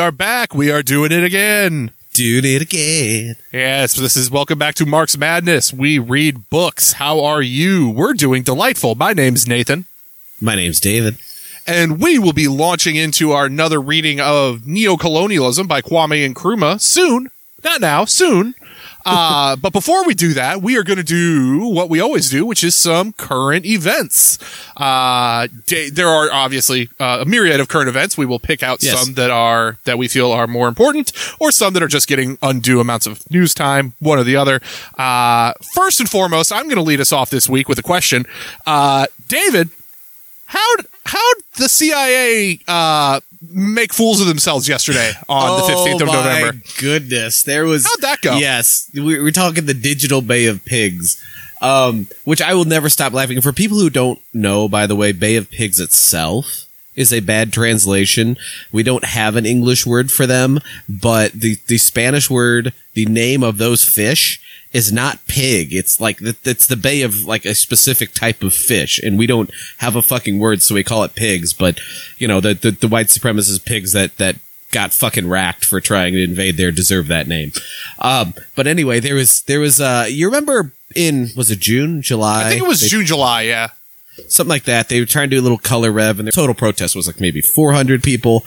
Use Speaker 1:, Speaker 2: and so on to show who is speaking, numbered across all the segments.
Speaker 1: are back. We are doing it again.
Speaker 2: Doing it again.
Speaker 1: Yes, this is welcome back to Marx Madness. We read books. How are you? We're doing delightful. My name's Nathan.
Speaker 2: My name's David.
Speaker 1: And we will be launching into our another reading of Neocolonialism by Kwame Nkrumah soon. Not now, soon. Uh, but before we do that, we are going to do what we always do, which is some current events. Uh, there are obviously uh, a myriad of current events. We will pick out
Speaker 2: Yes.
Speaker 1: some that are that we feel are more important, or some that are just getting undue amounts of news time, one or the other. Uh, first and foremost, I'm going to lead us off this week with a question. Uh, David, how how the CIA uh, make fools of themselves yesterday on the 15th of
Speaker 2: Oh my
Speaker 1: November?
Speaker 2: Goodness, there was.
Speaker 1: How'd that go?
Speaker 2: Yes, we- we're talking the digital Bay of Pigs, um, which I will never stop laughing. For people who don't know, by the way, Bay of Pigs itself is a bad translation. We don't have an English word for them, but the the Spanish word, the name of those fish. Is not pig. It's like it's the bay of like a specific type of fish, and we don't have a fucking word, so we call it pigs. But you know, the the, the white supremacist pigs that that got fucking racked for trying to invade there deserve that name. Um, but anyway, there was there was uh, you remember in was it June, July?
Speaker 1: I think it was
Speaker 2: They-
Speaker 1: June, July. Yeah.
Speaker 2: Something like that. They were trying to do a little color rev, and the total protest was like maybe 400 people.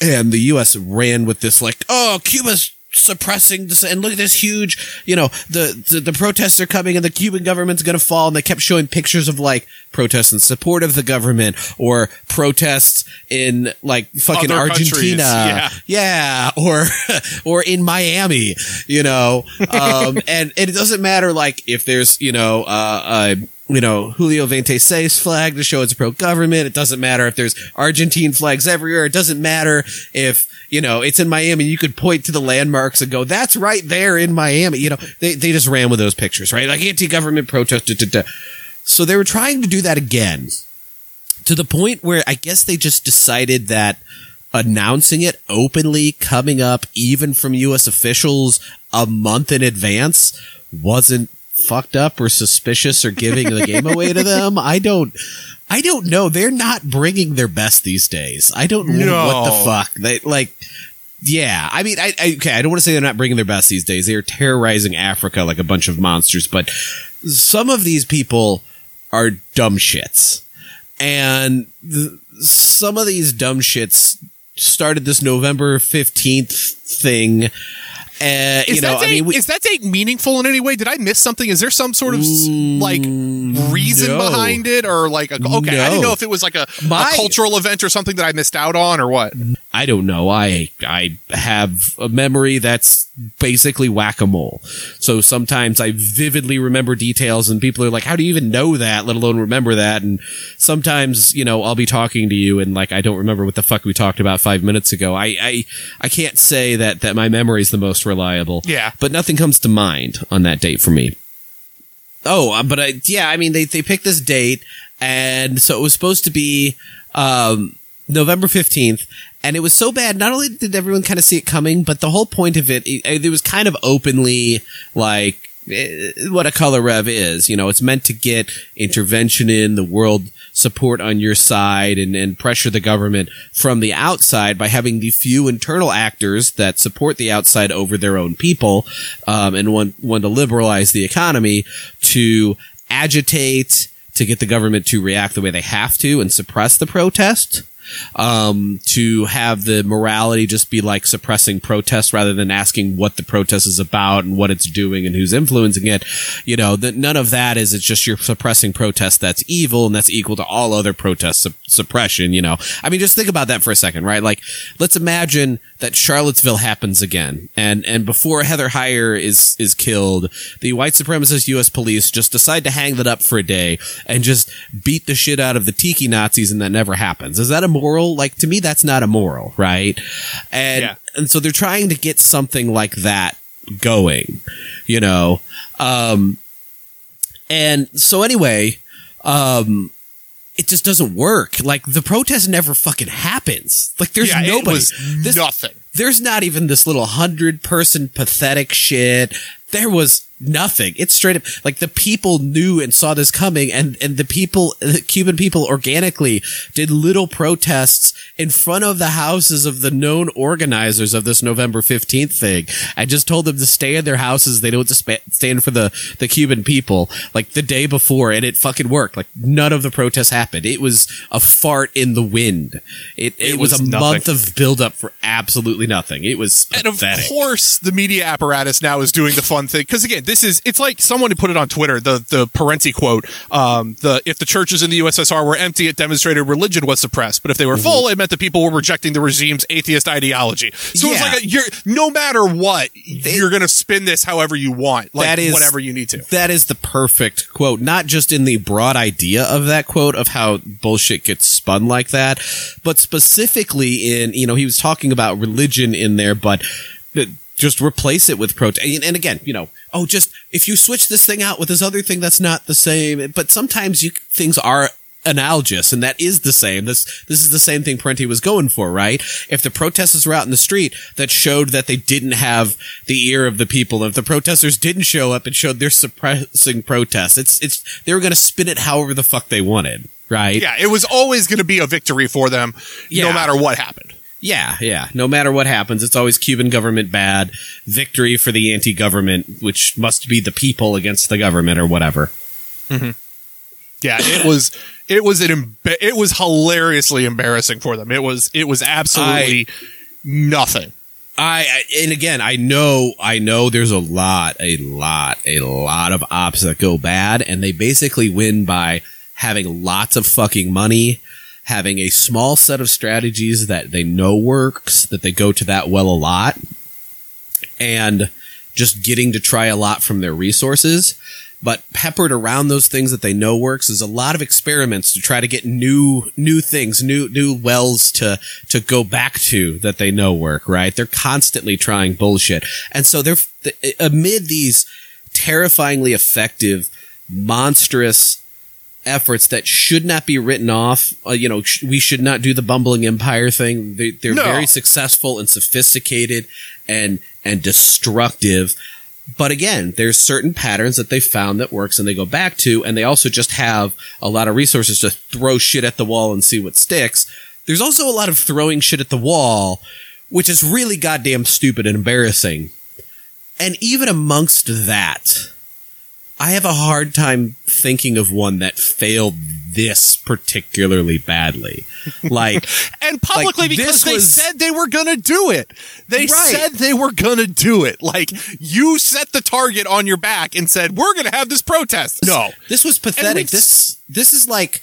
Speaker 2: And the U.S. ran with this like, oh, Cuba's suppressing this, and look at this huge, you know, the, the the protests are coming, and the Cuban government's going to fall. And they kept showing pictures of like protests in support of the government or protests in like fucking
Speaker 1: Other
Speaker 2: Argentina,
Speaker 1: yeah.
Speaker 2: yeah, or or in Miami, you know, um, and, and it doesn't matter like if there's you know uh, uh you know Julio Ventese's flag to show it's pro government. It doesn't matter if there's Argentine flags everywhere. It doesn't matter if you know it's in Miami. You could point to the landmarks and go, "That's right there in Miami." You know, they they just ran with those pictures, right? Like anti-government protest. So they were trying to do that again to the point where I guess they just decided that announcing it openly coming up even from US officials a month in advance wasn't fucked up or suspicious or giving the game away to them. I don't I don't know. They're not bringing their best these days. I don't know
Speaker 1: No.
Speaker 2: what the fuck. They like yeah, I mean, I, I okay. I don't want to say they're not bringing their best these days. They are terrorizing Africa like a bunch of monsters. But some of these people are dumb shits, and th- some of these dumb shits started this November fifteenth thing. Uh,
Speaker 1: Is
Speaker 2: you know,
Speaker 1: that date,
Speaker 2: I mean, we,
Speaker 1: is that date meaningful in any way? Did I miss something? Is there some sort of like reason
Speaker 2: Mm, no.
Speaker 1: behind it, or like a, okay? I didn't know if it was like a,
Speaker 2: My-
Speaker 1: a cultural event or something that I missed out on, or what.
Speaker 2: I don't know. I I have a memory that's basically whack a mole. So sometimes I vividly remember details, and people are like, "How do you even know that? Let alone remember that?" And sometimes, you know, I'll be talking to you, and like I don't remember what the fuck we talked about five minutes ago. I I, I can't say that that my memory is the most reliable.
Speaker 1: Yeah.
Speaker 2: but nothing comes to mind on that date for me. Oh, uh, but I, yeah, I mean, they, they picked this date, and so it was supposed to be um, November 15th, and it was so bad. Not only did everyone kind of see it coming, but the whole point of it, it, it was kind of openly like eh, what a color rev is. You know, it's meant to get intervention in the world support on your side and, and pressure the government from the outside by having the few internal actors that support the outside over their own people um, and want, want to liberalize the economy to agitate to get the government to react the way they have to and suppress the protest um, to have the morality just be like suppressing protest rather than asking what the protest is about and what it's doing and who's influencing it. You know, that none of that is, it's just you're suppressing protest that's evil and that's equal to all other protest sup- suppression, you know. I mean, just think about that for a second, right? Like, let's imagine that Charlottesville happens again and, and before Heather Heyer is, is killed, the white supremacist U.S. police just decide to hang that up for a day and just beat the shit out of the tiki Nazis and that never happens. Is that immoral? Like, to me, that's not immoral, right? And,
Speaker 1: Yeah.
Speaker 2: and so they're trying to get something like that going, you know? Um, and so anyway, um, it just doesn't work. Like the protest never fucking happens. Like there's
Speaker 1: yeah,
Speaker 2: nobody. This-
Speaker 1: nothing.
Speaker 2: there's not even this little hundred person pathetic shit. There was nothing. It's straight up like the people knew and saw this coming and, and the people, the Cuban people organically did little protests in front of the houses of the known organizers of this November 15th thing. I just told them to stay in their houses. They don't stand for the, the Cuban people like the day before and it fucking worked. Like none of the protests happened. It was a fart in the wind. It, it, it was, was, a nothing. month of buildup for absolutely nothing. It was
Speaker 1: And of course the media apparatus now is doing the fun thing. Cause again, this is it's like someone who put it on Twitter, the the Parenti quote, um, the if the churches in the USSR were empty, it demonstrated religion was suppressed, but if they were mm-hmm. full, it meant that people were rejecting the regime's atheist ideology. So yeah. it's like a, you're no matter what, they, you're going to spin this however you want, like that is, whatever you need to.
Speaker 2: That is the perfect quote, not just in the broad idea of that quote of how bullshit gets spun like that, but specifically in you know he was talking about religion in there, but just replace it with protein. And again, you know, oh, just if you switch this thing out with this other thing that's not the same, but sometimes you, things are analogous and that is the same. This, this is the same thing Parenti was going for, right? If the protesters were out in the street that showed that they didn't have the ear of the people, if the protesters didn't show up and showed they're suppressing protests, it's, it's, they were going to spin it however the fuck they wanted. Right.
Speaker 1: Yeah. It was always going to be a victory for them, yeah. no matter what happened.
Speaker 2: Yeah, yeah. No matter what happens, it's always Cuban government bad, victory for the anti-government, which must be the people against the government or whatever.
Speaker 1: Mm-hmm. Yeah, it was it was an emba- it was hilariously embarrassing for them. It was it was absolutely I, nothing.
Speaker 2: I, I and again, I know I know there's a lot, a lot, a lot of ops that go bad, and they basically win by having lots of fucking money having a small set of strategies that they know works, that they go to that well a lot, and just getting to try a lot from their resources. But peppered around those things that they know works is a lot of experiments to try to get new, new things, new, new wells to, to go back to that they know work, right? They're constantly trying bullshit. And so they're, amid these terrifyingly effective, monstrous, efforts that should not be written off. Uh, you know, sh- we should not do the bumbling empire thing. They, are no. very successful and sophisticated and and destructive. But again, there's certain patterns that they found that works and they go back to, and they also just have a lot of resources to throw shit at the wall and see what sticks. There's also a lot of throwing shit at the wall, which is really goddamn stupid and embarrassing. And even amongst that, I have a hard time thinking of one that failed this particularly badly. Like,
Speaker 1: and publicly like because they was, said they were going to do it. They right. said they were going to do it. Like, you set the target on your back and said, we're going to have this protest. No.
Speaker 2: This was pathetic. This, this is like,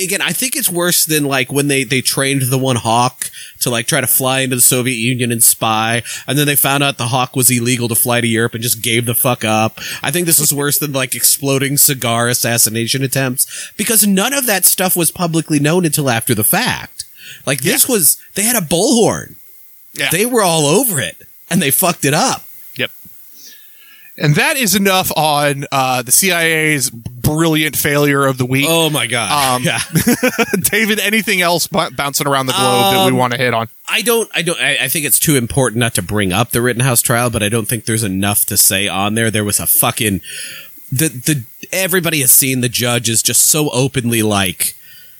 Speaker 2: again, I think it's worse than like when they, they trained the one hawk to like try to fly into the Soviet Union and spy. And then they found out the hawk was illegal to fly to Europe and just gave the fuck up. I think this is worse than like exploding cigar assassination attempts because none of that stuff was publicly known until after the fact. Like this yeah. was, they had a bullhorn. Yeah. They were all over it and they fucked it up.
Speaker 1: And that is enough on uh, the CIA's brilliant failure of the week.
Speaker 2: Oh my god!
Speaker 1: Um, yeah, David. Anything else b- bouncing around the globe um, that we um, want to hit on?
Speaker 2: I don't. I don't. I, I, think it's too important not to bring up the Rittenhouse trial, but I don't think there's enough to say on there. There was a fucking the the everybody has seen the judge is just so openly like.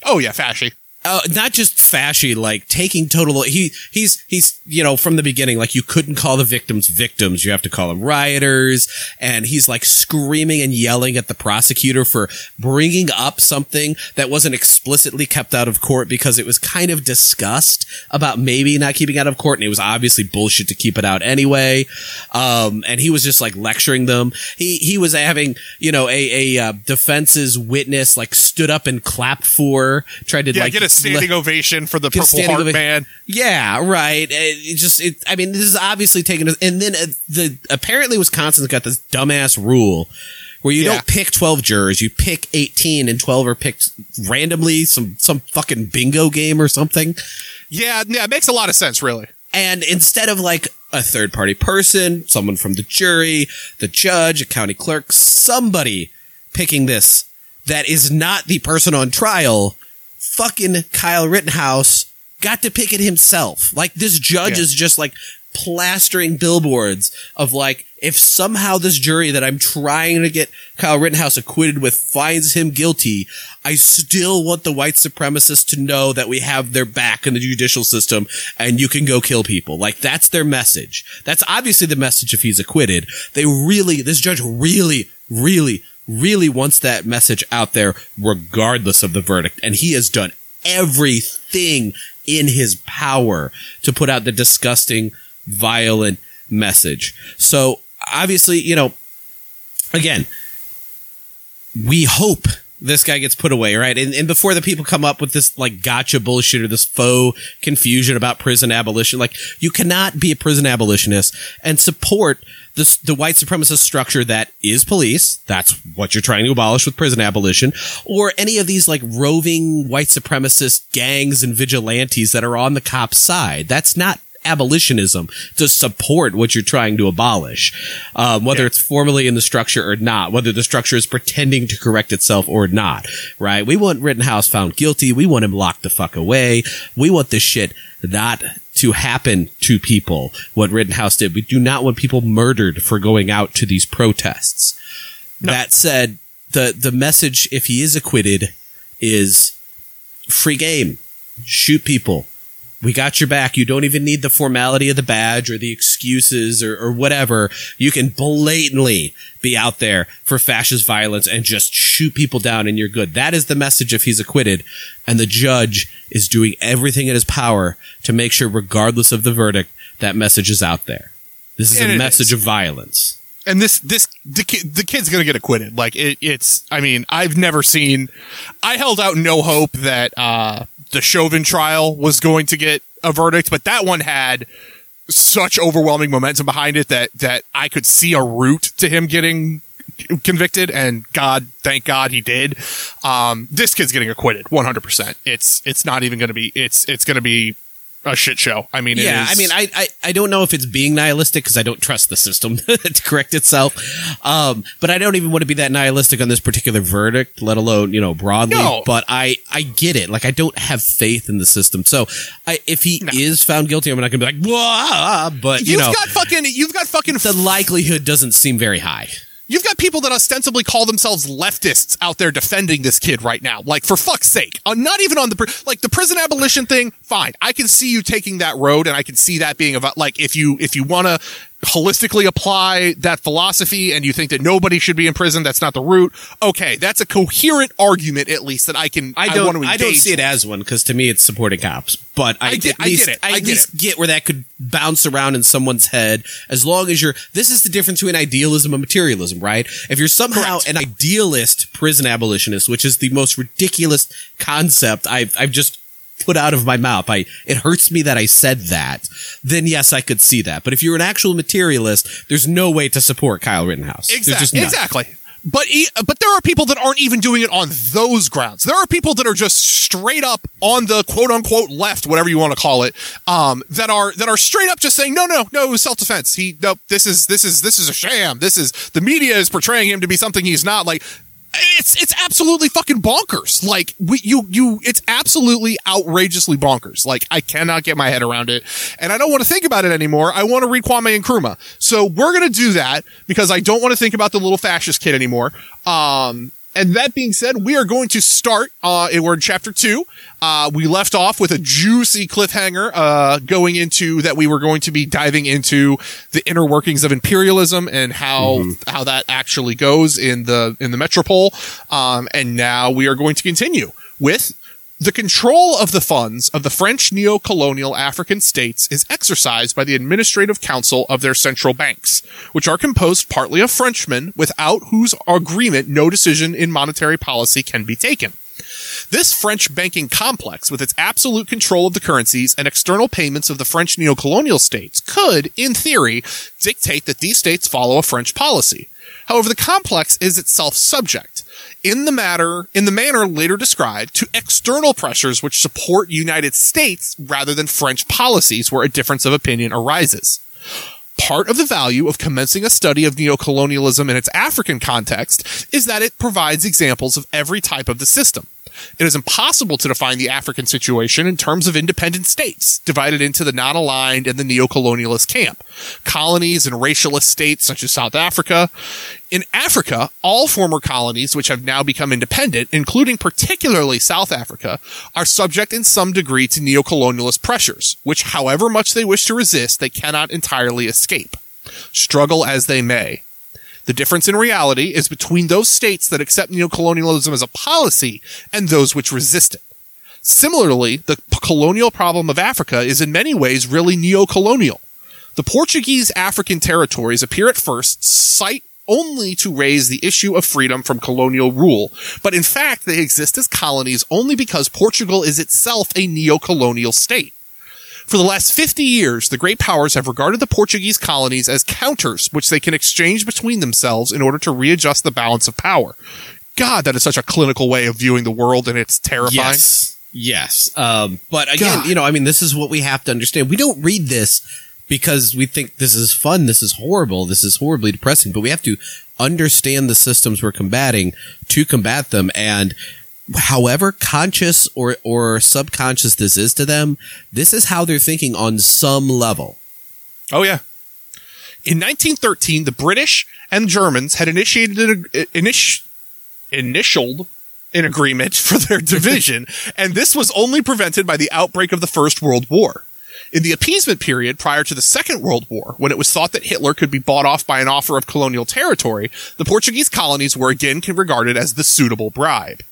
Speaker 1: Oh yeah, fashy
Speaker 2: uh, not just fashy, like taking total. He he's he's you know from the beginning, like you couldn't call the victims victims. You have to call them rioters, and he's like screaming and yelling at the prosecutor for bringing up something that wasn't explicitly kept out of court because it was kind of discussed about maybe not keeping out of court, and it was obviously bullshit to keep it out anyway. Um, and he was just like lecturing them. He he was having you know a a uh, defense's witness like stood up and clapped for tried to yeah, like
Speaker 1: standing le- ovation for the Purple Heart ova- man.
Speaker 2: Yeah, right. It just, it, I mean, this is obviously taken, and then uh, the apparently Wisconsin's got this dumbass rule where you yeah. don't pick 12 jurors, you pick 18 and 12 are picked randomly, some, some fucking bingo game or something.
Speaker 1: Yeah, yeah, it makes a lot of sense, really.
Speaker 2: And instead of like a third party person, someone from the jury, the judge, a county clerk, somebody picking this that is not the person on trial, fucking Kyle Rittenhouse got to pick it himself. Like this judge yeah. is just like plastering billboards of like, if somehow this jury that I'm trying to get Kyle Rittenhouse acquitted with finds him guilty, I still want the white supremacists to know that we have their back in the judicial system and you can go kill people. Like that's their message. That's obviously the message if he's acquitted. They really, this judge really, really, really wants that message out there regardless of the verdict. And he has done everything in his power to put out the disgusting, violent message. So obviously, you know, again, we hope this guy gets put away, right? And, and before the people come up with this like gotcha bullshit or this faux confusion about prison abolition, like you cannot be a prison abolitionist and support the, the white supremacist structure that is police. That's what you're trying to abolish with prison abolition or any of these like roving white supremacist gangs and vigilantes that are on the cop's side. That's not abolitionism to support what you're trying to abolish, um, whether yeah. it's formally in the structure or not, whether the structure is pretending to correct itself or not, right? We want Rittenhouse found guilty. We want him locked the fuck away. We want this shit not to happen to people what Rittenhouse did. We do not want people murdered for going out to these protests. No. That said, the, the message, if he is acquitted, is free game. Shoot people we got your back. You don't even need the formality of the badge or the excuses or, or, whatever. You can blatantly be out there for fascist violence and just shoot people down and you're good. That is the message if he's acquitted. And the judge is doing everything in his power to make sure, regardless of the verdict, that message is out there. This is and a message is. of violence.
Speaker 1: And this, this, the, kid, the kid's gonna get acquitted. Like, it, it's, I mean, I've never seen, I held out no hope that, uh, the Chauvin trial was going to get a verdict, but that one had such overwhelming momentum behind it that that I could see a route to him getting convicted and God thank God he did. Um, this kid's getting acquitted 100%. It's it's not even going to be it's it's going to be a shit show. I mean,
Speaker 2: yeah, I mean, I, I, I don't know if it's being nihilistic because I don't trust the system to correct itself. Um, but I don't even want to be that nihilistic on this particular verdict, let alone, you know, broadly. No. But I, I get it. Like, I don't have faith in the system. So I, if he no. is found guilty, I'm not going to be like, Wah! but you
Speaker 1: you've
Speaker 2: know,
Speaker 1: got fucking, you've got fucking,
Speaker 2: the likelihood doesn't seem very high.
Speaker 1: You've got people that ostensibly call themselves leftists out there defending this kid right now. Like, for fuck's sake. Uh, not even on the, like, the prison abolition thing, fine. I can see you taking that road and I can see that being about, like, if you, if you want to holistically apply that philosophy and you think that nobody should be in prison, that's not the route. Okay, that's a coherent argument at least that I can.
Speaker 2: I don't. I, I don't see it as one because to me it's supporting cops. But I, I get, at least, I, get I, I at least it. get where that could bounce around in someone's head as long as you're. This is the difference between idealism and materialism, right? If you're somehow Correct. an idealist prison abolitionist, which is the most ridiculous concept I've I've just put out of my mouth. I it hurts me that I said that. Then yes, I could see that. But if you're an actual materialist, there's no way to support Kyle Rittenhouse.
Speaker 1: Exactly. Exactly. But but there are people that aren't even doing it on those grounds. There are people that are just straight up on the quote unquote left, whatever you want to call it, um, that are that are straight up just saying no, no, no, self defense. He no, this is this is this is a sham. This is the media is portraying him to be something he's not. Like it's it's absolutely fucking bonkers. Like we, you you it's absolutely outrageously bonkers. Like I cannot get my head around it, and I don't want to think about it anymore. I want to read Kwame and Nkrumah. So we're gonna do that because I don't want to think about the little fascist kid anymore. Um, and that being said, we are going to start. Uh, we're in chapter two. Uh, we left off with a juicy cliffhanger, uh, going into that we were going to be diving into the inner workings of imperialism and how mm-hmm. how that actually goes in the in the metropole. Um, and now we are going to continue with the control of the funds of the French neo-colonial African states is exercised by the administrative council of their central banks, which are composed partly of Frenchmen without whose agreement no decision in monetary policy can be taken. This French banking complex, with its absolute control of the currencies and external payments of the French neo-colonial states, could, in theory, dictate that these states follow a French policy. However, the complex is itself subject in the matter, in the manner later described, to external pressures which support United States rather than French policies where a difference of opinion arises. Part of the value of commencing a study of neocolonialism in its African context is that it provides examples of every type of the system. It is impossible to define the African situation in terms of independent states, divided into the non-aligned and the neo-colonialist camp, colonies and racialist states such as South Africa. In Africa, all former colonies which have now become independent, including particularly South Africa, are subject in some degree to neo-colonialist pressures, which however much they wish to resist, they cannot entirely escape. Struggle as they may. The difference in reality is between those states that accept neocolonialism as a policy and those which resist it. Similarly, the colonial problem of Africa is in many ways really neo-colonial. The Portuguese African territories appear at first sight only to raise the issue of freedom from colonial rule, but in fact they exist as colonies only because Portugal is itself a neo-colonial state. For the last 50 years, the great powers have regarded the Portuguese colonies as counters which they can exchange between themselves in order to readjust the balance of power. God, that is such a clinical way of viewing the world and it's terrifying.
Speaker 2: Yes. Yes. Um, but again,
Speaker 1: God.
Speaker 2: you know, I mean, this is what we have to understand. We don't read this because we think this is fun. This is horrible. This is horribly depressing, but we have to understand the systems we're combating to combat them. And however conscious or, or subconscious this is to them, this is how they're thinking on some level.
Speaker 1: Oh yeah. In 1913, the British and Germans had initiated an init- initialed an agreement for their division, and this was only prevented by the outbreak of the First World War. In the appeasement period prior to the Second World War, when it was thought that Hitler could be bought off by an offer of colonial territory, the Portuguese colonies were again regarded as the suitable bribe.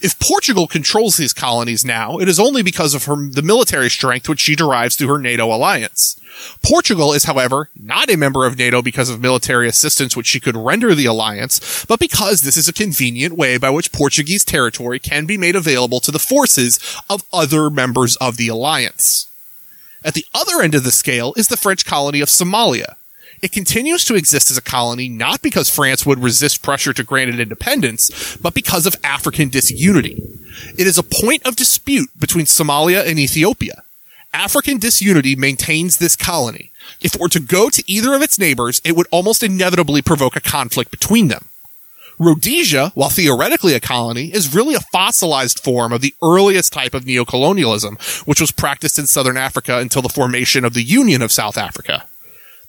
Speaker 1: If Portugal controls these colonies now, it is only because of her, the military strength which she derives through her NATO alliance. Portugal is, however, not a member of NATO because of military assistance which she could render the alliance, but because this is a convenient way by which Portuguese territory can be made available to the forces of other members of the alliance. At the other end of the scale is the French colony of Somalia. It continues to exist as a colony not because France would resist pressure to grant it independence, but because of African disunity. It is a point of dispute between Somalia and Ethiopia. African disunity maintains this colony. If it were to go to either of its neighbors, it would almost inevitably provoke a conflict between them. Rhodesia, while theoretically a colony, is really a fossilized form of the earliest type of neocolonialism, which was practiced in southern Africa until the formation of the Union of South Africa.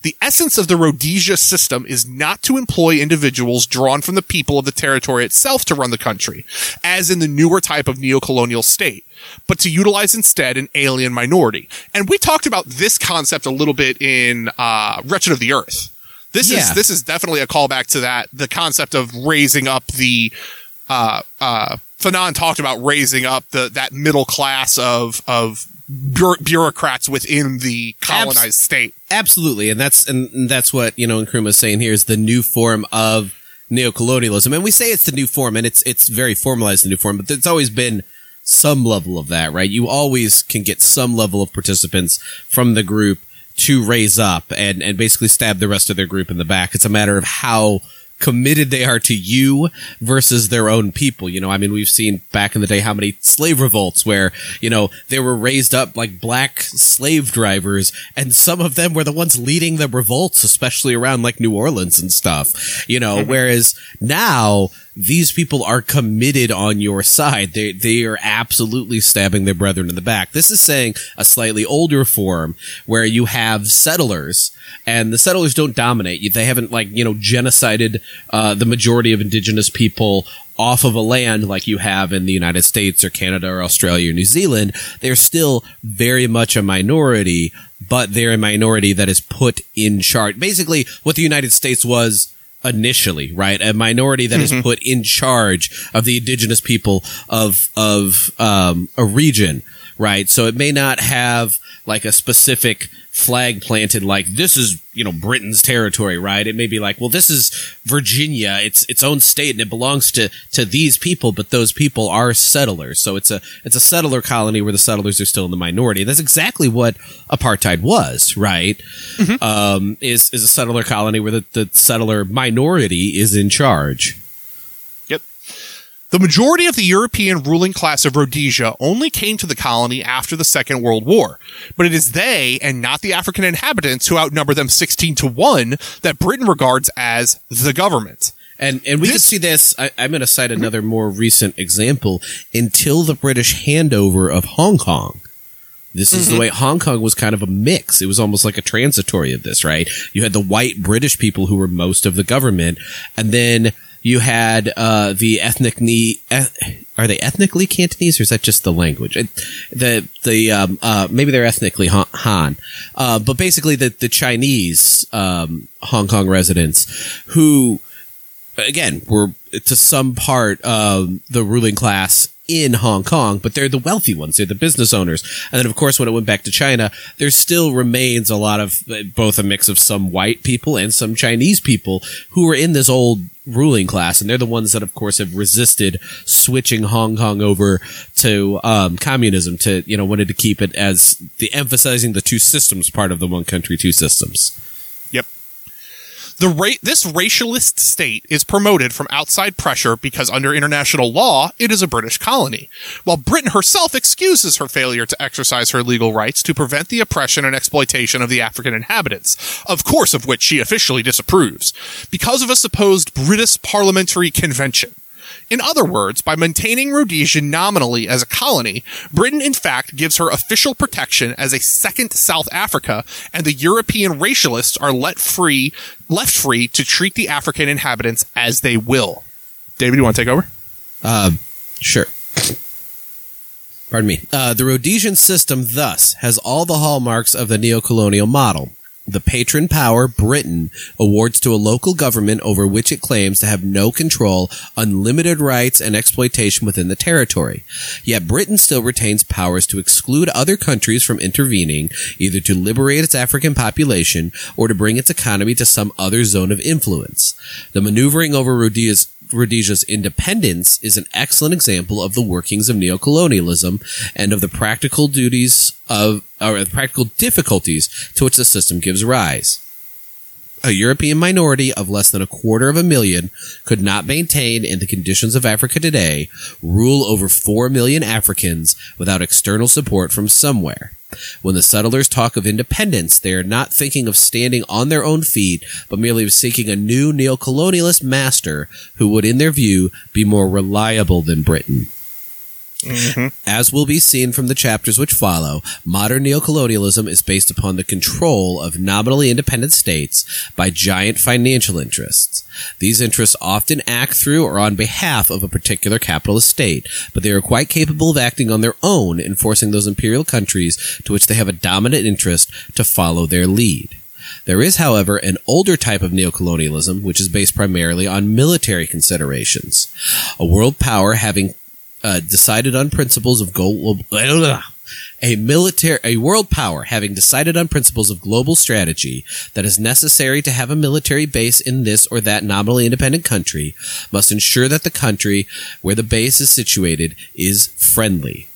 Speaker 1: The essence of the Rhodesia system is not to employ individuals drawn from the people of the territory itself to run the country, as in the newer type of neocolonial state, but to utilize instead an alien minority. And we talked about this concept a little bit in uh, Wretched of the Earth. This
Speaker 2: Yeah.
Speaker 1: is this is definitely a callback to that. The concept of raising up the uh, uh, Fanon talked about raising up the that middle class of of bureau- bureaucrats within the colonized
Speaker 2: Abs-
Speaker 1: state.
Speaker 2: Absolutely, and that's and that's what you know. Nkrumah is saying here is the new form of neocolonialism, and we say it's the new form, and it's it's very formalized the new form, but there's always been some level of that, right? You always can get some level of participants from the group to raise up and and basically stab the rest of their group in the back. It's a matter of how committed they are to you versus their own people. You know, I mean, we've seen back in the day how many slave revolts where, you know, they were raised up like black slave drivers and some of them were the ones leading the revolts, especially around like New Orleans and stuff, you know, mm-hmm. whereas now these people are committed on your side. They, they are absolutely stabbing their brethren in the back. This is saying a slightly older form where you have settlers and the settlers don't dominate. They haven't like, you know, genocided, uh, the majority of indigenous people off of a land like you have in the United States or Canada or Australia or New Zealand. They're still very much a minority, but they're a minority that is put in charge. Basically, what the United States was initially, right? A minority that is put in charge of the indigenous people of of um, a region, right? So it may not have like a specific flag planted like this is you know Britain's territory, right? It may be like, well, this is Virginia, it's its own state and it belongs to to these people, but those people are settlers. So it's a it's a settler colony where the settlers are still in the minority. That's exactly what apartheid was, right? Um, is is a settler colony where the, the settler minority is in charge.
Speaker 1: The majority of the European ruling class of Rhodesia only came to the colony after the Second World War, but it is they and not the African inhabitants who outnumber them 16 to 1 that Britain regards as the government.
Speaker 2: And and we can see this. I, I'm going to cite another more recent example. Until the British handover of Hong Kong, this is the mm-hmm. way Hong Kong was kind of a mix. It was almost like a transitory of this, right? You had the white British people who were most of the government, and then you had uh, the ethnic ne- eth- are they ethnically Cantonese or is that just the language? The the um, uh, maybe they're ethnically Han, Han. Uh, but basically the the Chinese um, Hong Kong residents who again were to some part um, the ruling class in Hong Kong, but they're the wealthy ones. They're the business owners. And then, of course, when it went back to China, there still remains a lot of uh, both a mix of some white people and some Chinese people who were in this old ruling class. And they're the ones that, of course, have resisted switching Hong Kong over to um, communism to, you know, wanted to keep it as the emphasizing the two systems part of the one country, two systems.
Speaker 1: The ra- this racialist state is promoted from outside pressure because under international law, it is a British colony, while Britain herself excuses her failure to exercise her legal rights to prevent the oppression and exploitation of the African inhabitants, of course of which she officially disapproves, because of a supposed British parliamentary convention. In other words, by maintaining Rhodesia nominally as a colony, Britain in fact gives her official protection as a second South Africa, and the European racialists are let free, left free to treat the African inhabitants as they will. David, you want to take over?
Speaker 2: Um, sure. Pardon me. Uh, the Rhodesian system thus has all the hallmarks of the neocolonial model. The patron power, Britain, awards to a local government over which it claims to have no control, unlimited rights, and exploitation within the territory. Yet Britain still retains powers to exclude other countries from intervening, either to liberate its African population or to bring its economy to some other zone of influence. The maneuvering over Rhodesia's Rhodesia's independence is an excellent example of the workings of neocolonialism and of the practical duties of or the practical difficulties to which the system gives rise. A European minority of less than a quarter of a million could not maintain, in the conditions of Africa today, rule over four million Africans without external support from somewhere. When the settlers talk of independence, they are not thinking of standing on their own feet, but merely of seeking a new neocolonialist master who would, in their view, be more reliable than Britain. Mm-hmm. As will be seen from the chapters which follow, modern neocolonialism is based upon the control of nominally independent states by giant financial interests. These interests often act through or on behalf of a particular capitalist state, but they are quite capable of acting on their own in forcing those imperial countries to which they have a dominant interest to follow their lead. There is, however, an older type of neocolonialism which is based primarily on military considerations. A world power having uh, decided on principles of global a military a world power having decided on principles of global strategy that is necessary to have a military base in this or that nominally independent country must ensure that the country where the base is situated is friendly.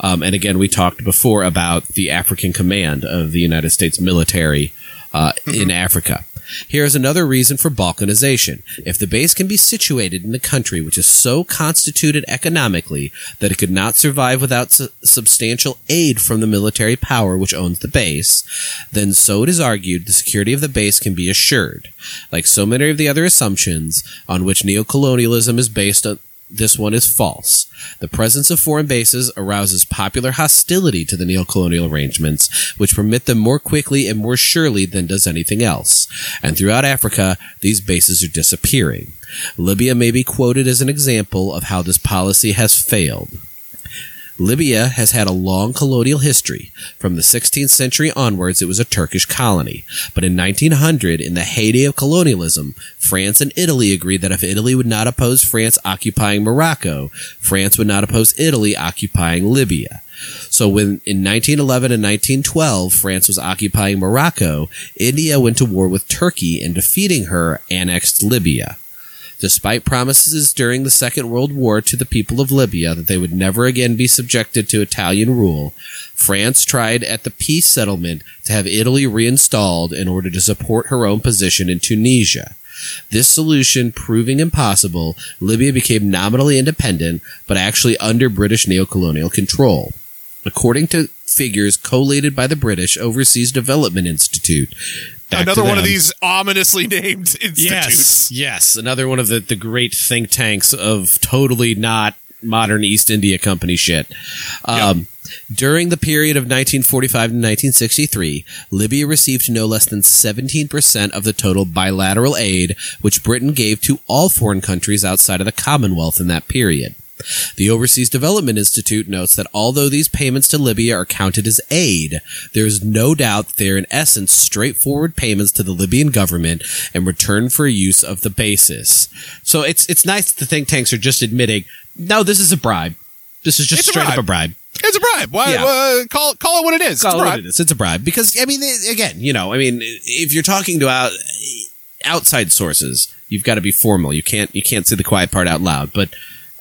Speaker 2: Um, and again we talked before about the african command of the united states military uh, in africa here is another reason for balkanization. If the base can be situated in a country which is so constituted economically that it could not survive without su- substantial aid from the military power which owns the base, then so it is argued the security of the base can be assured. Like so many of the other assumptions on which neocolonialism is based on, this one is false. The presence of foreign bases arouses popular hostility to the neocolonial arrangements, which permit them more quickly and more surely than does anything else. And throughout Africa, these bases are disappearing. Libya may be quoted as an example of how this policy has failed. Libya has had a long colonial history. From the 16th century onwards, it was a Turkish colony. But in 1900, in the heyday of colonialism, France and Italy agreed that if Italy would not oppose France occupying Morocco, France would not oppose Italy occupying Libya. So when in 1911 and 1912 France was occupying Morocco, India went to war with Turkey and defeating her annexed Libya. Despite promises during the Second World War to the people of Libya that they would never again be subjected to Italian rule, France tried at the peace settlement to have Italy reinstalled in order to support her own position in Tunisia. This solution proving impossible, Libya became nominally independent, but actually under British neocolonial control. According to figures collated by the British Overseas Development Institute, Back
Speaker 1: Another one of these ominously named institutes.
Speaker 2: Yes, yes, another one of the, the great think tanks of totally not modern East India Company shit. Um, During the period of 1945 to 1963, Libya received no less than 17% of the total bilateral aid which Britain gave to all foreign countries outside of the Commonwealth in that period. The Overseas Development Institute notes that although these payments to Libya are counted as aid, there is no doubt they are in essence straightforward payments to the Libyan government in return for use of the basis. So it's it's nice that the think tanks are just admitting, no, this is a bribe. This is just
Speaker 1: It's a
Speaker 2: straight up a bribe.
Speaker 1: It's a bribe. Why,
Speaker 2: Yeah.
Speaker 1: uh, call, call it what it is.
Speaker 2: Call
Speaker 1: it's a bribe.
Speaker 2: it is. It's a bribe because I mean, again, you know, I mean, if you're talking to out, outside sources, you've got to be formal. You can't you can't say the quiet part out loud. But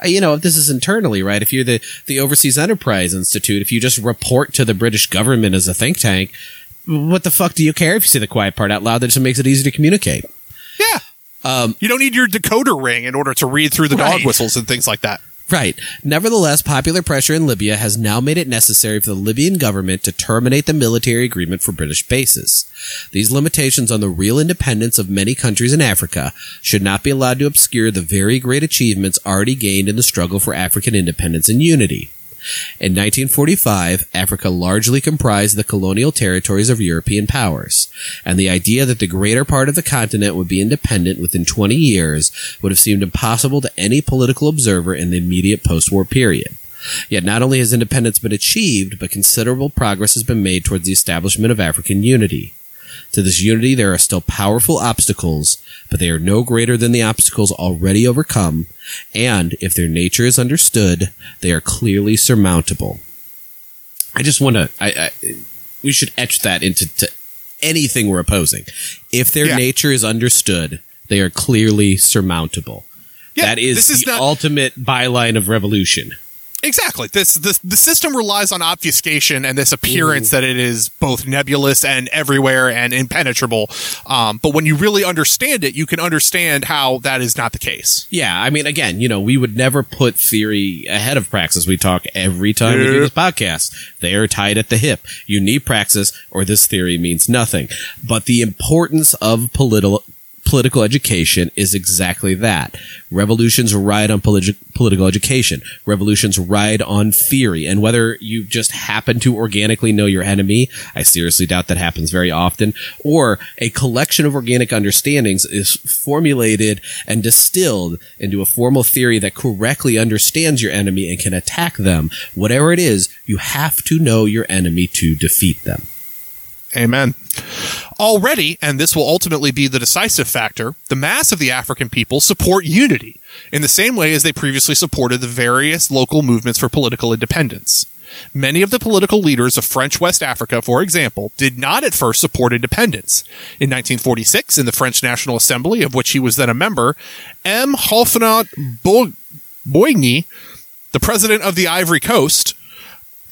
Speaker 2: you know, if this is internally, right? If you're the the Overseas Enterprise Institute, if you just report to the British government as a think tank, what the fuck do you care if you say the quiet part out loud? That just makes it easy to communicate.
Speaker 1: Yeah.
Speaker 2: Um,
Speaker 1: You don't need your decoder ring in order to read through the dog whistles and things like that.
Speaker 2: Right. Nevertheless, popular pressure in Libya has now made it necessary for the Libyan government to terminate the military agreement for British bases. These limitations on the real independence of many countries in Africa should not be allowed to obscure the very great achievements already gained in the struggle for African independence and unity. In 1945, Africa largely comprised the colonial territories of European powers, and the idea that the greater part of the continent would be independent within 20 years would have seemed impossible to any political observer in the immediate post-war period. Yet not only has independence been achieved, but considerable progress has been made towards the establishment of African unity. To this unity, there are still powerful obstacles, but they are no greater than the obstacles already overcome, and if their nature is understood, they are clearly surmountable. I just want to, I, I, we should etch that into to anything we're opposing. If their
Speaker 1: Yeah.
Speaker 2: nature is understood, they are clearly surmountable.
Speaker 1: Yeah,
Speaker 2: that is,
Speaker 1: this is
Speaker 2: the
Speaker 1: not-
Speaker 2: ultimate byline of revolution.
Speaker 1: Exactly. This, this the system relies on obfuscation and this appearance that it is both nebulous and everywhere and impenetrable. Um, but when you really understand it, you can understand how that is not the case.
Speaker 2: Yeah, I mean, again, you know, we would never put theory ahead of praxis. We talk every time we do this podcast. They are tied at the hip. You need praxis, or this theory means nothing. But the importance of political political education is exactly that. Revolutions ride on politi- political education. Revolutions ride on theory. And whether you just happen to organically know your enemy, I seriously doubt that happens very often, or a collection of organic understandings is formulated and distilled into a formal theory that correctly understands your enemy and can attack them. Whatever it is, you have to know your enemy to defeat them.
Speaker 1: Amen. Already, and this will ultimately be the decisive factor, the mass of the African people support unity in the same way as they previously supported the various local movements for political independence. Many of the political leaders of French West Africa, for example, did not at first support independence. In 1946, in the French National Assembly, of which he was then a member, M. Holfenot Boigny, the president of the Ivory Coast,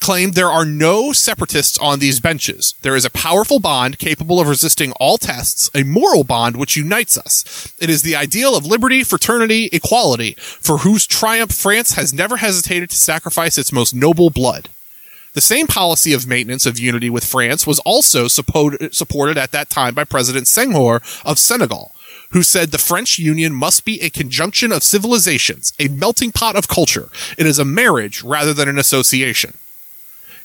Speaker 1: claimed there are no separatists on these benches. There is a powerful bond capable of resisting all tests, a moral bond which unites us. It is the ideal of liberty, fraternity, equality, for whose triumph France has never hesitated to sacrifice its most noble blood. The same policy of maintenance of unity with France was also suppo- supported at that time by President Senghor of Senegal, who said the French Union must be a conjunction of civilizations, a melting pot of culture. It is a marriage rather than an association.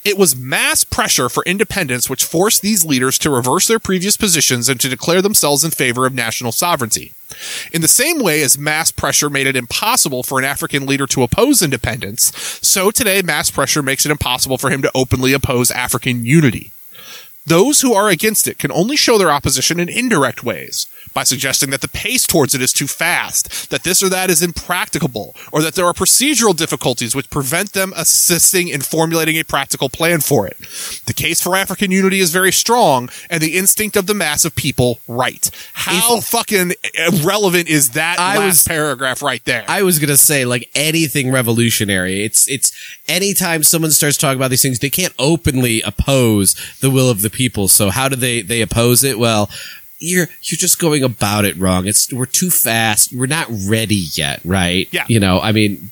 Speaker 1: It was mass pressure for independence which forced these leaders to reverse their previous positions and to declare themselves in favor of national sovereignty. In the same way as mass pressure made it impossible for an African leader to oppose independence, so today mass pressure makes it impossible for him to openly oppose African unity. Those who are against it can only show their opposition in indirect ways by suggesting that the pace towards it is too fast, that this or that is impracticable, or that there are procedural difficulties which prevent them assisting in formulating a practical plan for it. The case for African unity is very strong, and the instinct of the mass of people right. How fucking relevant is that
Speaker 2: I
Speaker 1: last
Speaker 2: was-
Speaker 1: paragraph right there?
Speaker 2: I was gonna say like anything revolutionary. It's it's anytime someone starts talking about these things, they can't openly oppose the will of the people. So how do they they oppose it? Well, you're you're just going about it wrong. It's we're too fast. We're not ready yet, right?
Speaker 1: Yeah.
Speaker 2: You know, I mean,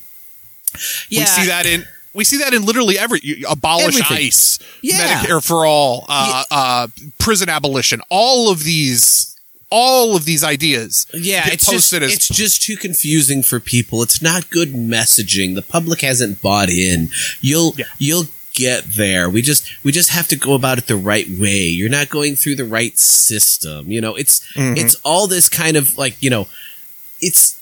Speaker 2: yeah,
Speaker 1: We see that in We see that in literally every you abolish
Speaker 2: Everything.
Speaker 1: ICE,
Speaker 2: Yeah.
Speaker 1: Medicare for all, uh, uh, prison abolition, all of these, all of these ideas.
Speaker 2: Yeah, it's just
Speaker 1: as
Speaker 2: it's just too confusing for people. It's not good messaging. The public hasn't bought in. You'll
Speaker 1: Yeah.
Speaker 2: you'll get there. We just we just have to go about it the right way. You're not going through the right system. You know, it's
Speaker 1: Mm-hmm.
Speaker 2: it's all this kind of like, you know, it's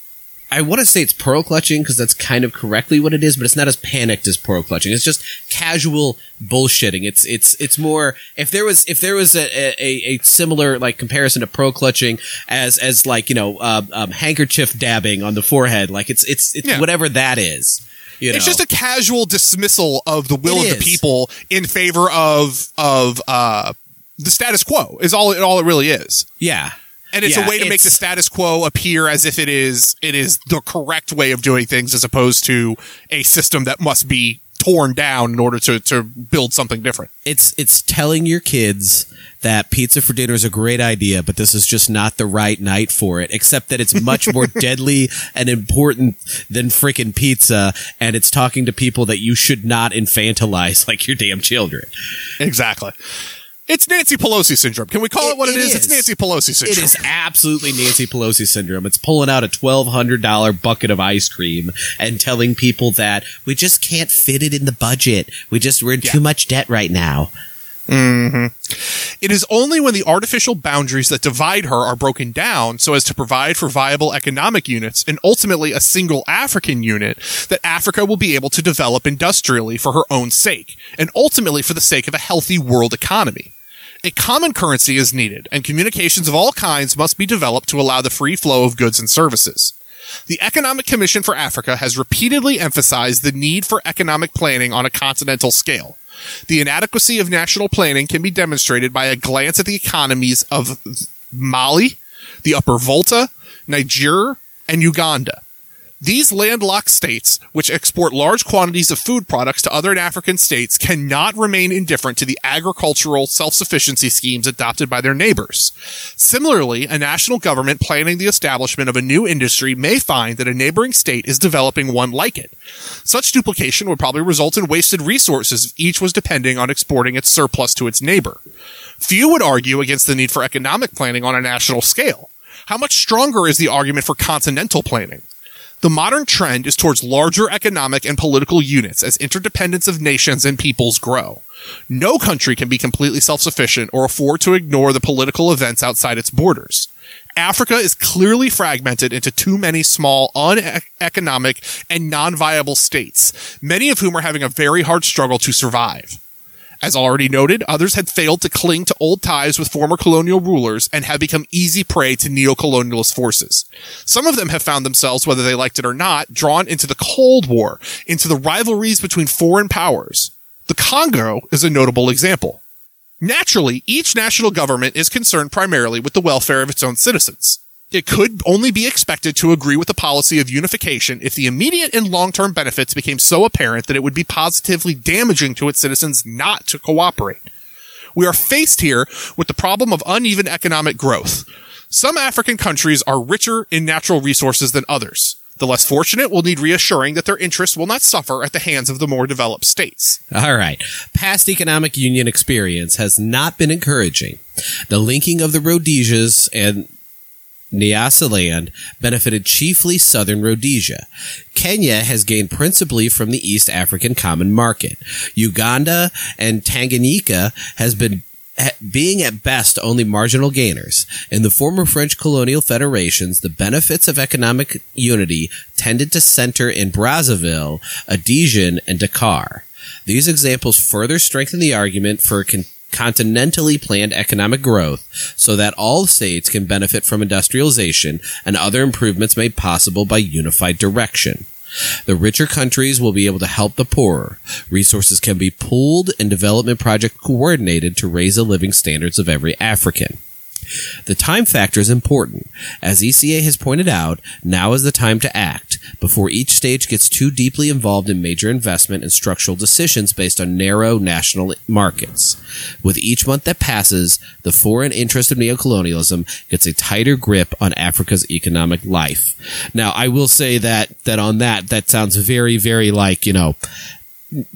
Speaker 2: I want to say it's pearl clutching because that's kind of correctly what it is, but it's not as panicked as pearl clutching. It's just casual bullshitting. It's it's it's more if there was if there was a a, a similar like comparison to pearl clutching as as like you know uh, um, handkerchief dabbing on the forehead, like it's it's it's
Speaker 1: Yeah.
Speaker 2: whatever that is. You know?
Speaker 1: It's just a casual dismissal of the will
Speaker 2: It
Speaker 1: of the people in favor of of uh, the status quo. Is all all it really is.
Speaker 2: yeah.
Speaker 1: and it's
Speaker 2: Yeah,
Speaker 1: a way to make the status quo appear as if it is it is the correct way of doing things as opposed to a system that must be torn down in order to to build something different.
Speaker 2: it's it's telling your kids that pizza for dinner is a great idea, but this is just not the right night for it. Except that it's much more deadly and important than freaking pizza, and it's talking to people that you should not infantilize like your damn children.
Speaker 1: Exactly. It's Nancy Pelosi syndrome. Can we call it,
Speaker 2: It-
Speaker 1: what it
Speaker 2: it
Speaker 1: is? It's. Nancy Pelosi syndrome.
Speaker 2: It is absolutely Nancy Pelosi syndrome. It's pulling out a twelve hundred dollar bucket of ice cream and telling people that we just can't fit it in the budget. We just we're in
Speaker 1: Yeah.
Speaker 2: too much debt right now. Mm-hmm.
Speaker 1: It is only when the artificial boundaries that divide her are broken down so as to provide for viable economic units and ultimately a single African unit that Africa will be able to develop industrially for her own sake and ultimately for the sake of a healthy world economy. A common currency is needed and communications of all kinds must be developed to allow the free flow of goods and services. The Economic Commission for Africa has repeatedly emphasized the need for economic planning on a continental scale. The inadequacy of national planning can be demonstrated by a glance at the economies of Mali, the Upper Volta, Niger, and Uganda. These landlocked states, which export large quantities of food products to other African states, cannot remain indifferent to the agricultural self-sufficiency schemes adopted by their neighbors. Similarly, a national government planning the establishment of a new industry may find that a neighboring state is developing one like it. Such duplication would probably result in wasted resources if each was depending on exporting its surplus to its neighbor. Few would argue against the need for economic planning on a national scale. How much stronger is the argument for continental planning? The modern trend is towards larger economic and political units as interdependence of nations and peoples grow. No country can be completely self-sufficient or afford to ignore the political events outside its borders. Africa is clearly fragmented into too many small, uneconomic, and non-viable states, many of whom are having a very hard struggle to survive. As already noted, others had failed to cling to old ties with former colonial rulers and have become easy prey to neo-colonialist forces. Some of them have found themselves, whether they liked it or not, drawn into the Cold War, into the rivalries between foreign powers. The Congo is a notable example. Naturally, each national government is concerned primarily with the welfare of its own citizens. It could only be expected to agree with the policy of unification if the immediate and long-term benefits became so apparent that it would be positively damaging to its citizens not to cooperate. We are faced here with the problem of uneven economic growth. Some African countries are richer in natural resources than others. The less fortunate will need reassuring that their interests will not suffer at the hands of the more developed states.
Speaker 2: All right. Past economic union experience has not been encouraging. The linking of the Rhodesias and Nyasaland benefited chiefly southern Rhodesia. Kenya has gained principally from the East African Common Market. Uganda and Tanganyika has been being at best only marginal gainers. In the former French colonial federations, the benefits of economic unity tended to center in Brazzaville, Abidjan, and Dakar. These examples further strengthen the argument for continentally planned economic growth so that all states can benefit from industrialization and other improvements made possible by unified direction. The richer countries will be able to help the poorer. Resources can be pooled and development projects coordinated to raise the living standards of every African. The time factor is important. As ECA has pointed out, now is the time to act before each stage gets too deeply involved in major investment and structural decisions based on narrow national markets. With each month that passes, the foreign interest of neocolonialism gets a tighter grip on Africa's economic life. Now, I will say that, that on that, that sounds very, very like, you know,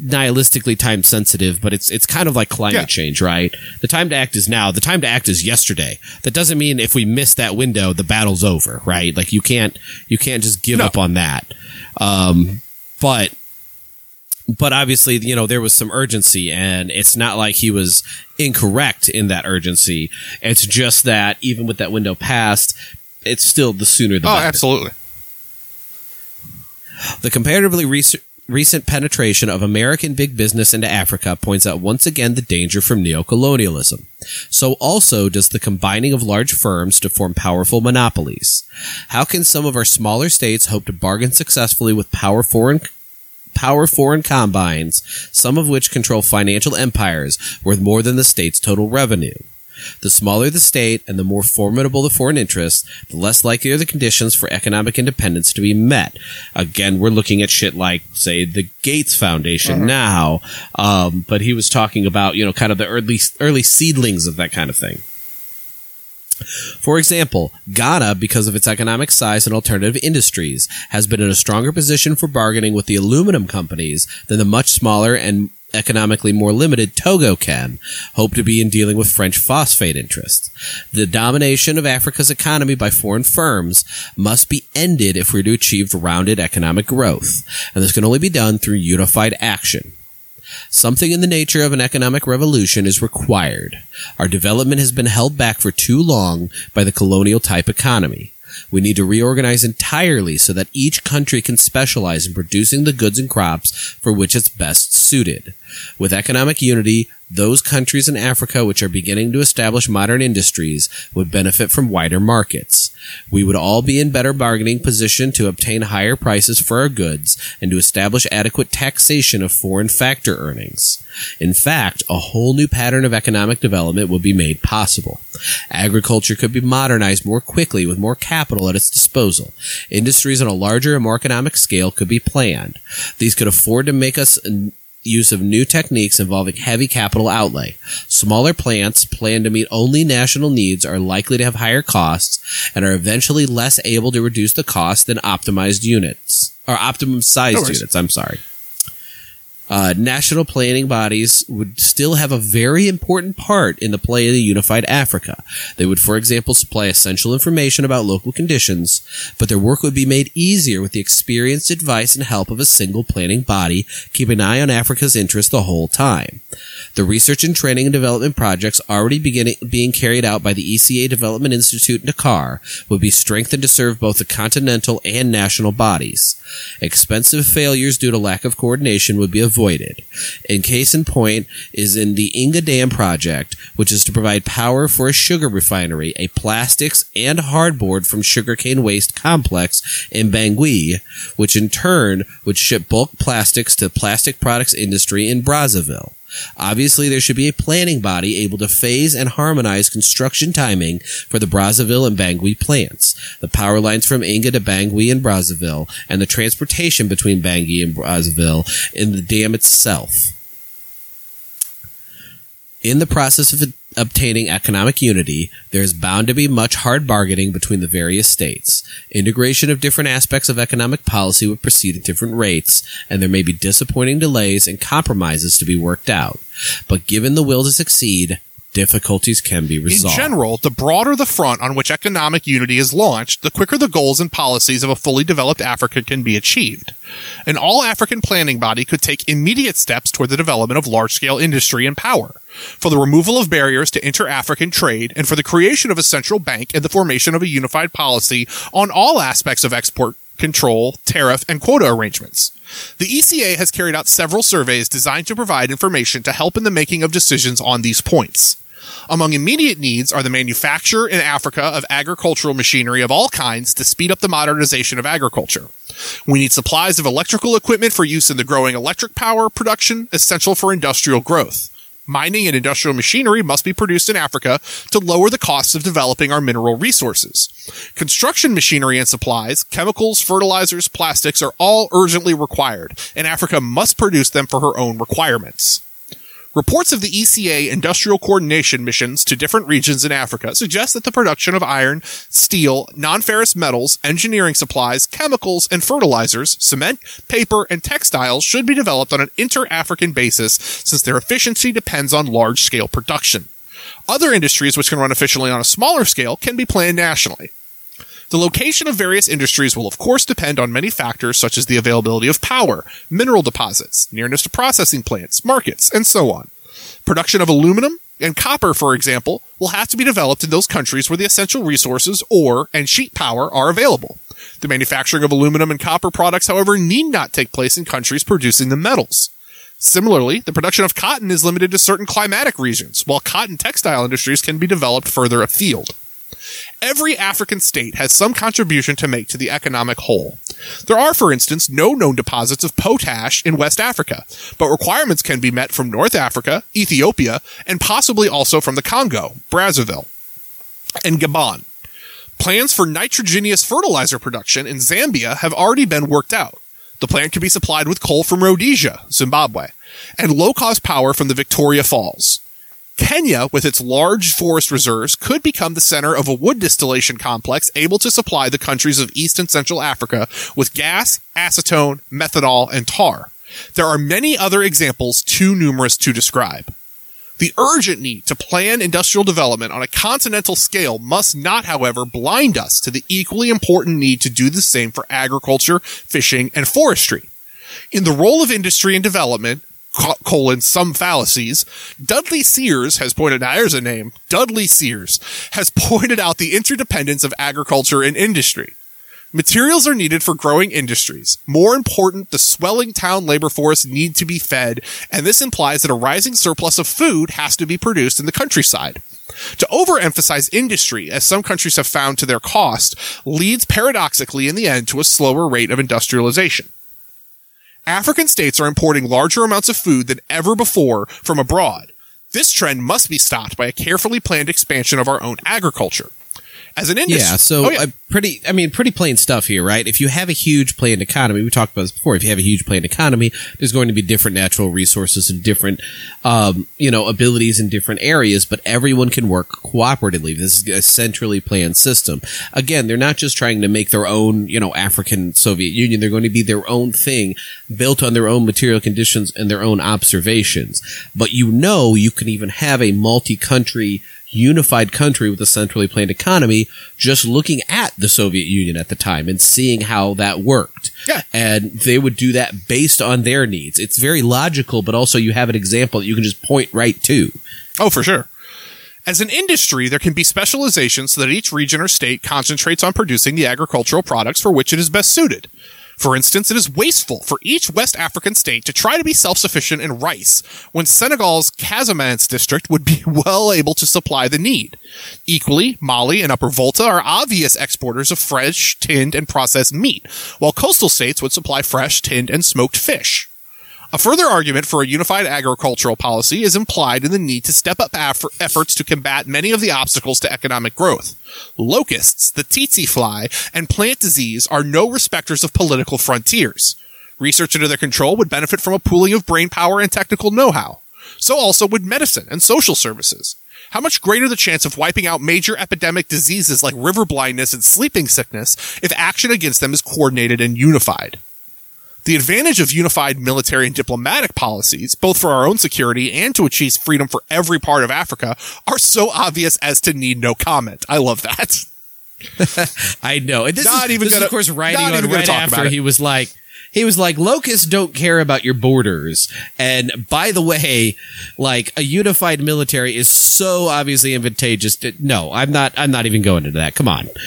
Speaker 2: nihilistically time sensitive, but it's it's kind of like climate
Speaker 1: Yeah.
Speaker 2: change, right? The time to act is now. The time to act is yesterday. That doesn't mean if we miss that window, the battle's over, right? Like you can't you can't just give
Speaker 1: No.
Speaker 2: up on that. Um, but but obviously, you know, there was some urgency, and it's not like he was incorrect in that urgency. It's just that even with that window passed, it's still the sooner the
Speaker 1: Oh,
Speaker 2: better.
Speaker 1: absolutely.
Speaker 2: The comparatively rec- recent penetration of American big business into Africa points out once again the danger from neocolonialism. So also does the combining of large firms to form powerful monopolies. How can some of our smaller states hope to bargain successfully with power foreign power foreign combines, some of which control financial empires worth more than the state's total revenue? The smaller the state and the more formidable the foreign interests, the less likely are the conditions for economic independence to be met. Again, we're looking at shit like, say, the Gates Foundation now, um, but he was talking about, you know, kind of the early early seedlings of that kind of thing. For example, Ghana, because of its economic size and alternative industries, has been in a stronger position for bargaining with the aluminum companies than the much smaller and economically more limited Togo can hope to be in dealing with French phosphate interests. The domination of Africa's economy by foreign firms must be ended if we're to achieve rounded economic growth, and this can only be done through unified action. Something in the nature of an economic revolution is required. Our development has been held back for too long by the colonial type economy. We need to reorganize entirely so that each country can specialize in producing the goods and crops for which it's best suited. With economic unity, those countries in Africa which are beginning to establish modern industries would benefit from wider markets. We would all be in better bargaining position to obtain higher prices for our goods and to establish adequate taxation of foreign factor earnings. In fact, a whole new pattern of economic development would be made possible. Agriculture could be modernized more quickly with more capital at its disposal. Industries on a larger and more economic scale could be planned. These could afford to make us use of new techniques involving heavy capital outlay. Smaller plants planned to meet only national needs are likely to have higher costs and are eventually less able to reduce the cost than optimized units or optimum sized
Speaker 1: No
Speaker 2: units. I'm sorry. Uh, national planning bodies would still have a very important part in the play of the unified Africa. They would, for example, supply essential information about local conditions, but their work would be made easier with the experienced advice and help of a single planning body, keeping an eye on Africa's interests the whole time. The research and training and development projects already beginning, being carried out by the ECA Development Institute in Dakar would be strengthened to serve both the continental and national bodies. Expensive failures due to lack of coordination would be avoided. In case in point is in the Inga Dam project, which is to provide power for a sugar refinery, a plastics and hardboard from sugarcane waste complex in Bangui, which in turn would ship bulk plastics to plastic products industry in Brazzaville. Obviously, there should be a planning body able to phase and harmonize construction timing for the Brazzaville and Bangui plants, the power lines from Inga to Bangui and Brazzaville, and the transportation between Bangui and Brazzaville in the dam itself. In the process of obtaining economic unity, there is bound to be much hard bargaining between the various states. Integration of different aspects of economic policy would proceed at different rates, and there may be disappointing delays and compromises to be worked out. But given the will to succeed, difficulties can be resolved.
Speaker 1: In general, the broader the front on which economic unity is launched, the quicker the goals and policies of a fully developed Africa can be achieved. An all African planning body could take immediate steps toward the development of large scale industry and power, for the removal of barriers to inter African trade, and for the creation of a central bank and the formation of a unified policy on all aspects of export control, tariff, and quota arrangements. The ECA has carried out several surveys designed to provide information to help in the making of decisions on these points. Among immediate needs are the manufacture in Africa of agricultural machinery of all kinds to speed up the modernization of agriculture. We need supplies of electrical equipment for use in the growing electric power production essential for industrial growth. Mining and industrial machinery must be produced in Africa to lower the costs of developing our mineral resources. Construction machinery and supplies, chemicals, fertilizers, plastics are all urgently required, and Africa must produce them for her own requirements. Reports of the ECA industrial coordination missions to different regions in Africa suggest that the production of iron, steel, non-ferrous metals, engineering supplies, chemicals, and fertilizers, cement, paper, and textiles should be developed on an inter-African basis since their efficiency depends on large-scale production. Other industries which can run efficiently on a smaller scale can be planned nationally. The location of various industries will of course depend on many factors such as the availability of power, mineral deposits, nearness to processing plants, markets, and so on. Production of aluminum and copper, for example, will have to be developed in those countries where the essential resources, ore, and sheet power are available. The manufacturing of aluminum and copper products, however, need not take place in countries producing the metals. Similarly, the production of cotton is limited to certain climatic regions, while cotton textile industries can be developed further afield. Every African state has some contribution to make to the economic whole. There are, for instance, no known deposits of potash in West Africa, but requirements can be met from North Africa, Ethiopia, and possibly also from the Congo, Brazzaville, and Gabon. Plans for nitrogenous fertilizer production in Zambia have already been worked out. The plant can be supplied with coal from Rhodesia, Zimbabwe, and low cost power from the Victoria Falls. Kenya, with its large forest reserves, could become the center of a wood distillation complex able to supply the countries of East and Central Africa with gas, acetone, methanol, and tar. There are many other examples too numerous to describe. The urgent need to plan industrial development on a continental scale must not, however, blind us to the equally important need to do the same for agriculture, fishing, and forestry. In the role of industry and development, colon some fallacies. Dudley Seers has pointed out, there's a name, Dudley Seers has pointed out the interdependence of agriculture and industry. Materials are needed for growing industries. More important, the swelling town labor force need to be fed, and this implies that a rising surplus of food has to be produced in the countryside. To overemphasize industry, as some countries have found to their cost, leads paradoxically in the end to a slower rate of industrialization. African states are importing larger amounts of food than ever before from abroad. This trend must be stopped by a carefully planned expansion of our own agriculture as an industry.
Speaker 2: Yeah, so oh, yeah. pretty, I mean, pretty plain stuff here, right? If you have a huge planned economy, we talked about this before. If you have a huge planned economy, there's going to be different natural resources and different, um, you know, abilities in different areas, but everyone can work cooperatively. This is a centrally planned system. Again, they're not just trying to make their own, you know, African Soviet Union. They're going to be their own thing built on their own material conditions and their own observations. But you know, you can even have a multi-country unified country with a centrally planned economy just looking at the Soviet Union at the time and seeing how that worked.
Speaker 1: Yeah.
Speaker 2: And they would do that based on their needs. It's very logical, but also you have an example that you can just point right to.
Speaker 1: Oh, for sure. As an industry, there can be specialization so that each region or state concentrates on producing the agricultural products for which it is best suited. For instance, it is wasteful for each West African state to try to be self-sufficient in rice when Senegal's Casamance district would be well able to supply the need. Equally, Mali and Upper Volta are obvious exporters of fresh, tinned, and processed meat, while coastal states would supply fresh, tinned, and smoked fish. A further argument for a unified agricultural policy is implied in the need to step up efforts to combat many of the obstacles to economic growth. Locusts, the tsetse fly, and plant disease are no respecters of political frontiers. Research under their control would benefit from a pooling of brain power and technical know-how. So also would medicine and social services. How much greater the chance of wiping out major epidemic diseases like river blindness and sleeping sickness if action against them is coordinated and unified? The advantage of unified military and diplomatic policies, both for our own security and to achieve freedom for every part of Africa, are so obvious as to need no comment. I love that.
Speaker 2: I know. And this not is, even this gonna, is, of course, writing on right after he was like, he was like, locusts don't care about your borders. And by the way, like a unified military is so obviously advantageous. To, no, I'm not, I'm not even going into that. Come on.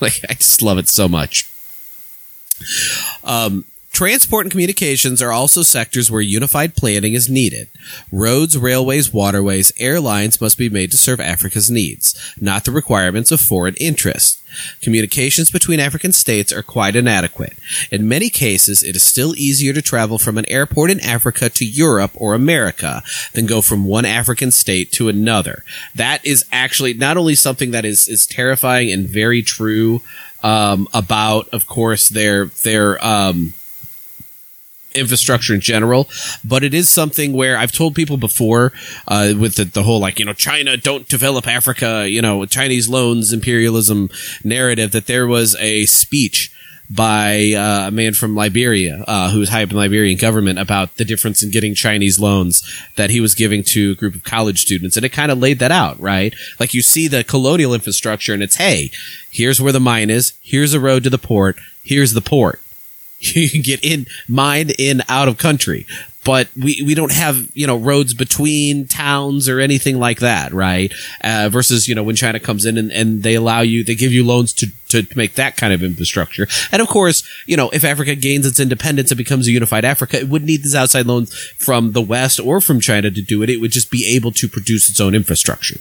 Speaker 2: Like, I just love it so much. Um, Transport and communications are also sectors where unified planning is needed. Roads, railways, waterways, airlines must be made to serve Africa's needs, not the requirements of foreign interests. Communications between African states are quite inadequate. In many cases, it is still easier to travel from an airport in Africa to Europe or America than go from one African state to another. That is actually not only something that is, is terrifying and very true, um, about, of course, their, their, um, infrastructure in general, but it is something where I've told people before, uh, with the, the whole like, you know, China don't develop Africa, you know, Chinese loans, imperialism narrative, that there was a speech by uh, a man from Liberia uh, who was high up in the Liberian government about the difference in getting Chinese loans that he was giving to a group of college students. And it kind of laid that out, right? Like you see the colonial infrastructure and it's, hey, here's where the mine is. Here's a road to the port. Here's the port. You can get in, mine in, out of country but we, we don't have, you know, roads between towns or anything like that, right? Uh, versus, you know, when China comes in and, and they allow you, they give you loans to, to make that kind of infrastructure. And of course, you know, if Africa gains its independence and becomes a unified Africa, it wouldn't need these outside loans from the West or from China to do it. It would just be able to produce its own infrastructure.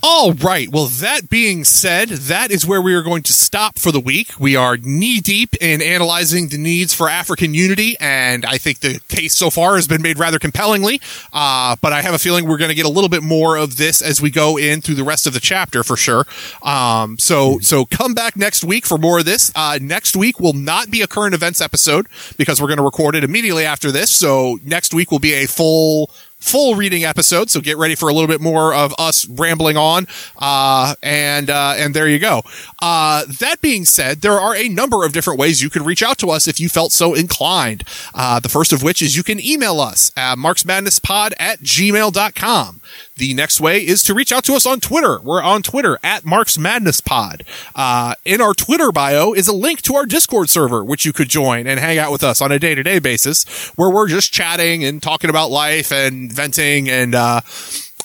Speaker 1: All right. Well, that being said, that is where we are going to stop for the week. We are knee deep in analyzing the needs for African unity, and I think the case so far has been made rather compellingly. Uh, but I have a feeling we're going to get a little bit more of this as we go in through the rest of the chapter for sure. Um, so, so come back next week for more of this. Uh, next week will not be a current events episode because we're going to record it immediately after this. So next week will be a full full reading episode. So get ready for a little bit more of us rambling on. Uh, and, uh, and there you go. Uh, that being said, there are a number of different ways you can reach out to us if you felt so inclined. Uh, the first of which is you can email us at marxmadnesspod at gmail.com. The next way is to reach out to us on Twitter. We're on Twitter at Marx Madness Pod. Uh, in our Twitter bio is a link to our Discord server, which you could join and hang out with us on a day to day basis, where we're just chatting and talking about life and venting and, uh,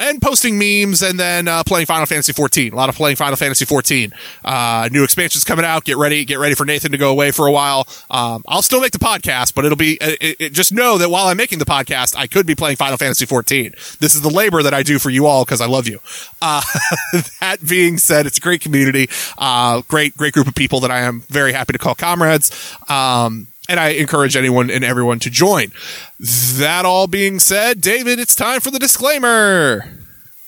Speaker 1: and posting memes and then uh, playing Final Fantasy 14. A lot of playing Final Fantasy 14. Uh, new expansions coming out. Get ready. Get ready for Nathan to go away for a while. Um, I'll still make the podcast, but it'll be it, it, just know that while I'm making the podcast, I could be playing Final Fantasy 14. This is the labor that I do for you all because I love you. Uh, that being said, it's a great community. Uh, great, great group of people that I am very happy to call comrades. Um, and I encourage anyone and everyone to join. That all being said, David, it's time for the disclaimer.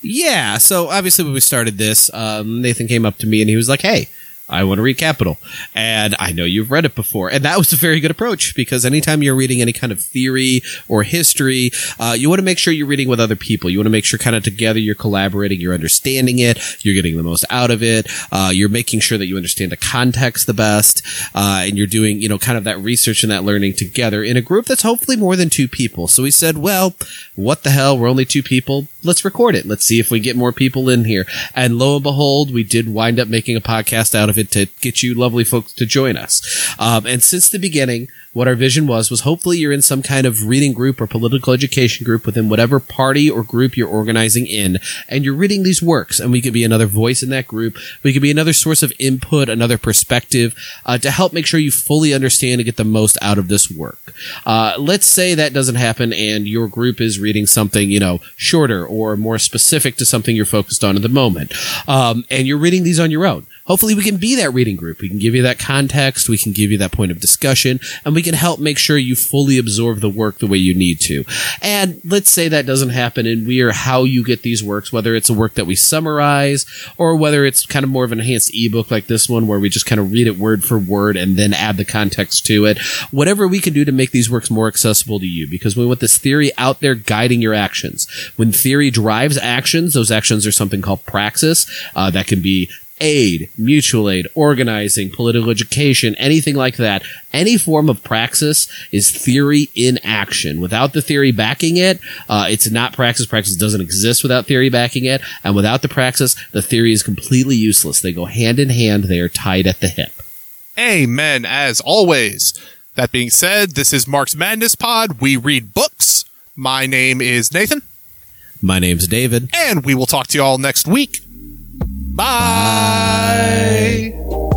Speaker 2: Yeah, so obviously when we started this, um, Nathan came up to me and he was like, "Hey, I want to read Capital. And I know you've read it before. And that was a very good approach because anytime you're reading any kind of theory or history, uh, you want to make sure you're reading with other people. You want to make sure kind of together you're collaborating, you're understanding it, you're getting the most out of it, uh, you're making sure that you understand the context the best, uh, and you're doing, you know, kind of that research and that learning together in a group that's hopefully more than two people. So we said, well, what the hell? We're only two people. Let's record it. Let's see if we get more people in here. And lo and behold, we did wind up making a podcast out of it to get you lovely folks to join us. Um, and since the beginning, what our vision was was hopefully you're in some kind of reading group or political education group within whatever party or group you're organizing in, and you're reading these works, and we could be another voice in that group. We could be another source of input, another perspective uh, to help make sure you fully understand and get the most out of this work. Uh, let's say that doesn't happen, and your group is reading something you know shorter or more specific to something you're focused on at the moment, um, and you're reading these on your own hopefully we can be that reading group. We can give you that context. We can give you that point of discussion and we can help make sure you fully absorb the work the way you need to. And let's say that doesn't happen and we are how you get these works, whether it's a work that we summarize or whether it's kind of more of an enhanced ebook like this one where we just kind of read it word for word and then add the context to it. Whatever we can do to make these works more accessible to you because we want this theory out there guiding your actions. When theory drives actions, those actions are something called praxis. Uh, that can be aid, mutual aid, organizing, political education, anything like that. Any form of praxis is theory in action. Without the theory backing it, uh, it's not praxis. Praxis doesn't exist without theory backing it. And without the praxis, the theory is completely useless. They go hand in hand. They are tied at the hip.
Speaker 1: Amen. As always. That being said, this is Marx Madness Pod. We read books. My name is Nathan.
Speaker 2: My name's David.
Speaker 1: And we will talk to you all next week. Bye. Bye.